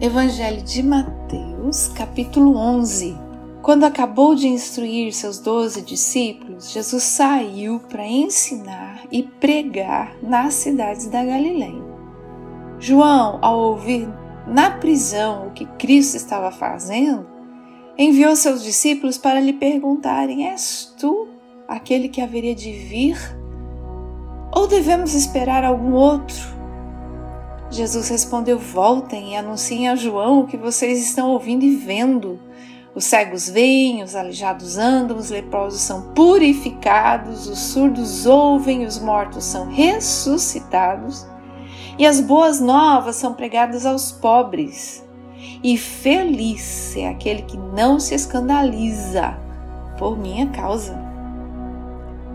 Evangelho de Mateus, capítulo 11. Quando acabou de instruir seus doze discípulos, Jesus saiu para ensinar e pregar nas cidades da Galileia. João, ao ouvir na prisão o que Cristo estava fazendo, enviou seus discípulos para lhe perguntarem: És tu aquele que haveria de vir? Ou devemos esperar algum outro? Jesus respondeu: Voltem e anunciem a João o que vocês estão ouvindo e vendo. Os cegos veem, os aleijados andam, os leprosos são purificados, os surdos ouvem, os mortos são ressuscitados, e as boas novas são pregadas aos pobres. E feliz é aquele que não se escandaliza por minha causa.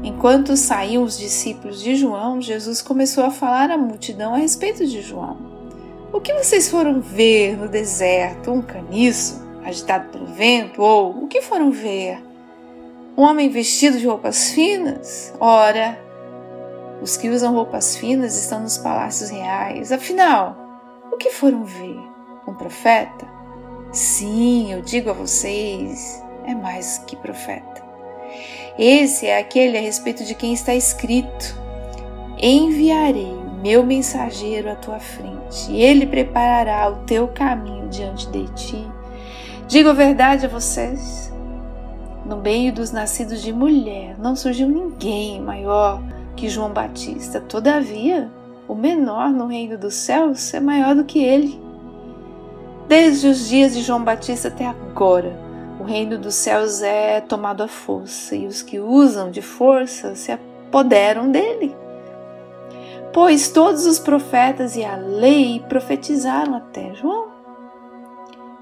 Enquanto saíam os discípulos de João, Jesus começou a falar à multidão a respeito de João. O que vocês foram ver no deserto? Um caniço agitado pelo vento? Ou o que foram ver? Um homem vestido de roupas finas? Ora, os que usam roupas finas estão nos palácios reais. Afinal, o que foram ver? Um profeta? Sim, eu digo a vocês, é mais que profeta. Esse é aquele a respeito de quem está escrito: Enviarei meu mensageiro à tua frente, e ele preparará o teu caminho diante de ti. Digo a verdade a vocês: no meio dos nascidos de mulher não surgiu ninguém maior que João Batista. Todavia, o menor no reino dos céus é maior do que ele. Desde os dias de João Batista até agora, reino dos céus é tomado à força e os que usam de força se apoderam dele. Pois todos os profetas e a lei profetizaram até João.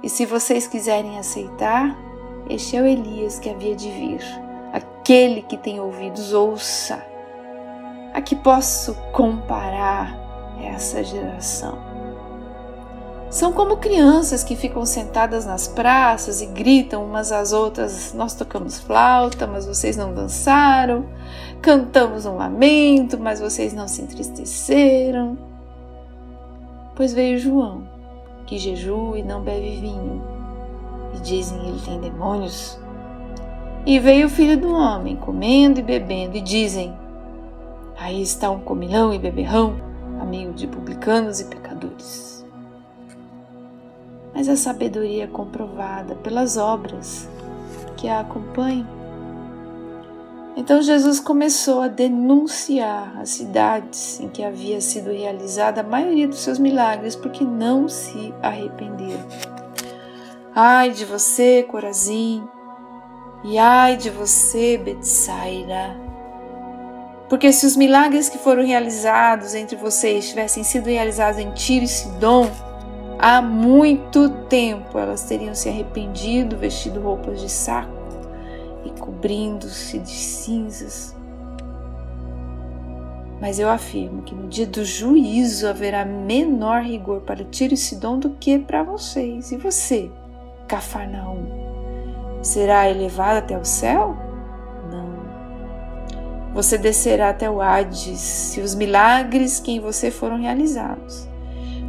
E se vocês quiserem aceitar, este é o Elias que havia de vir. Aquele que tem ouvidos, ouça. A que posso comparar essa geração? São como crianças que ficam sentadas nas praças e gritam umas às outras: Nós tocamos flauta, mas vocês não dançaram. Cantamos um lamento, mas vocês não se entristeceram. Pois veio João, que jejua e não bebe vinho, e dizem ele tem demônios. E veio o filho do homem, comendo e bebendo, e dizem: Aí está um comilão e beberrão, amigo de publicanos e pecadores mas a sabedoria é comprovada pelas obras que a acompanham. Então Jesus começou a denunciar as cidades em que havia sido realizada a maioria dos seus milagres porque não se arrependeram. Ai de você, Corazim, e ai de você, Betsaida. Porque se os milagres que foram realizados entre vocês tivessem sido realizados em Tiro e Sidom, Há muito tempo elas teriam se arrependido, vestido roupas de saco e cobrindo-se de cinzas. Mas eu afirmo que no dia do juízo haverá menor rigor para Tiro e Sidom do que para vocês. E você, Cafarnaum, será elevado até o céu? Não. Você descerá até o Hades se os milagres que em você foram realizados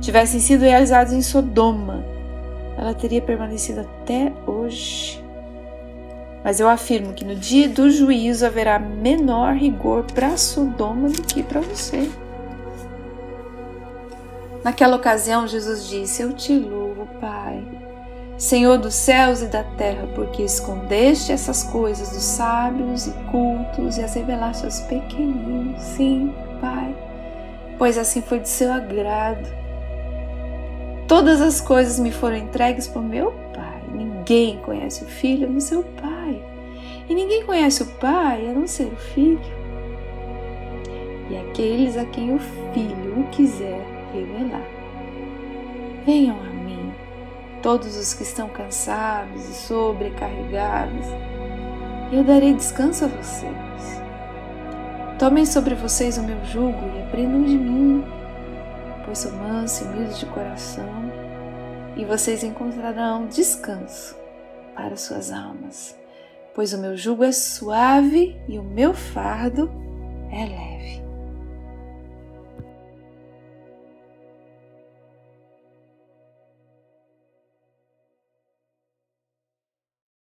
tivessem sido realizados em Sodoma, ela teria permanecido até hoje. Mas eu afirmo que no dia do juízo haverá menor rigor para Sodoma do que para você. Naquela ocasião, Jesus disse: Eu te louvo, Pai, Senhor dos céus e da terra, porque escondeste essas coisas dos sábios e cultos e as revelaste aos pequeninos. Sim, Pai, pois assim foi de seu agrado. Todas as coisas me foram entregues por meu Pai. Ninguém conhece o Filho a não ser o Pai. E ninguém conhece o Pai a não ser o Filho. E aqueles a quem o Filho o quiser revelar. Venham a mim, todos os que estão cansados e sobrecarregados, e eu darei descanso a vocês. Tomem sobre vocês o meu jugo e aprendam de mim pois sou manso e humilde de coração, e vocês encontrarão descanso para suas almas, pois o meu jugo é suave e o meu fardo é leve.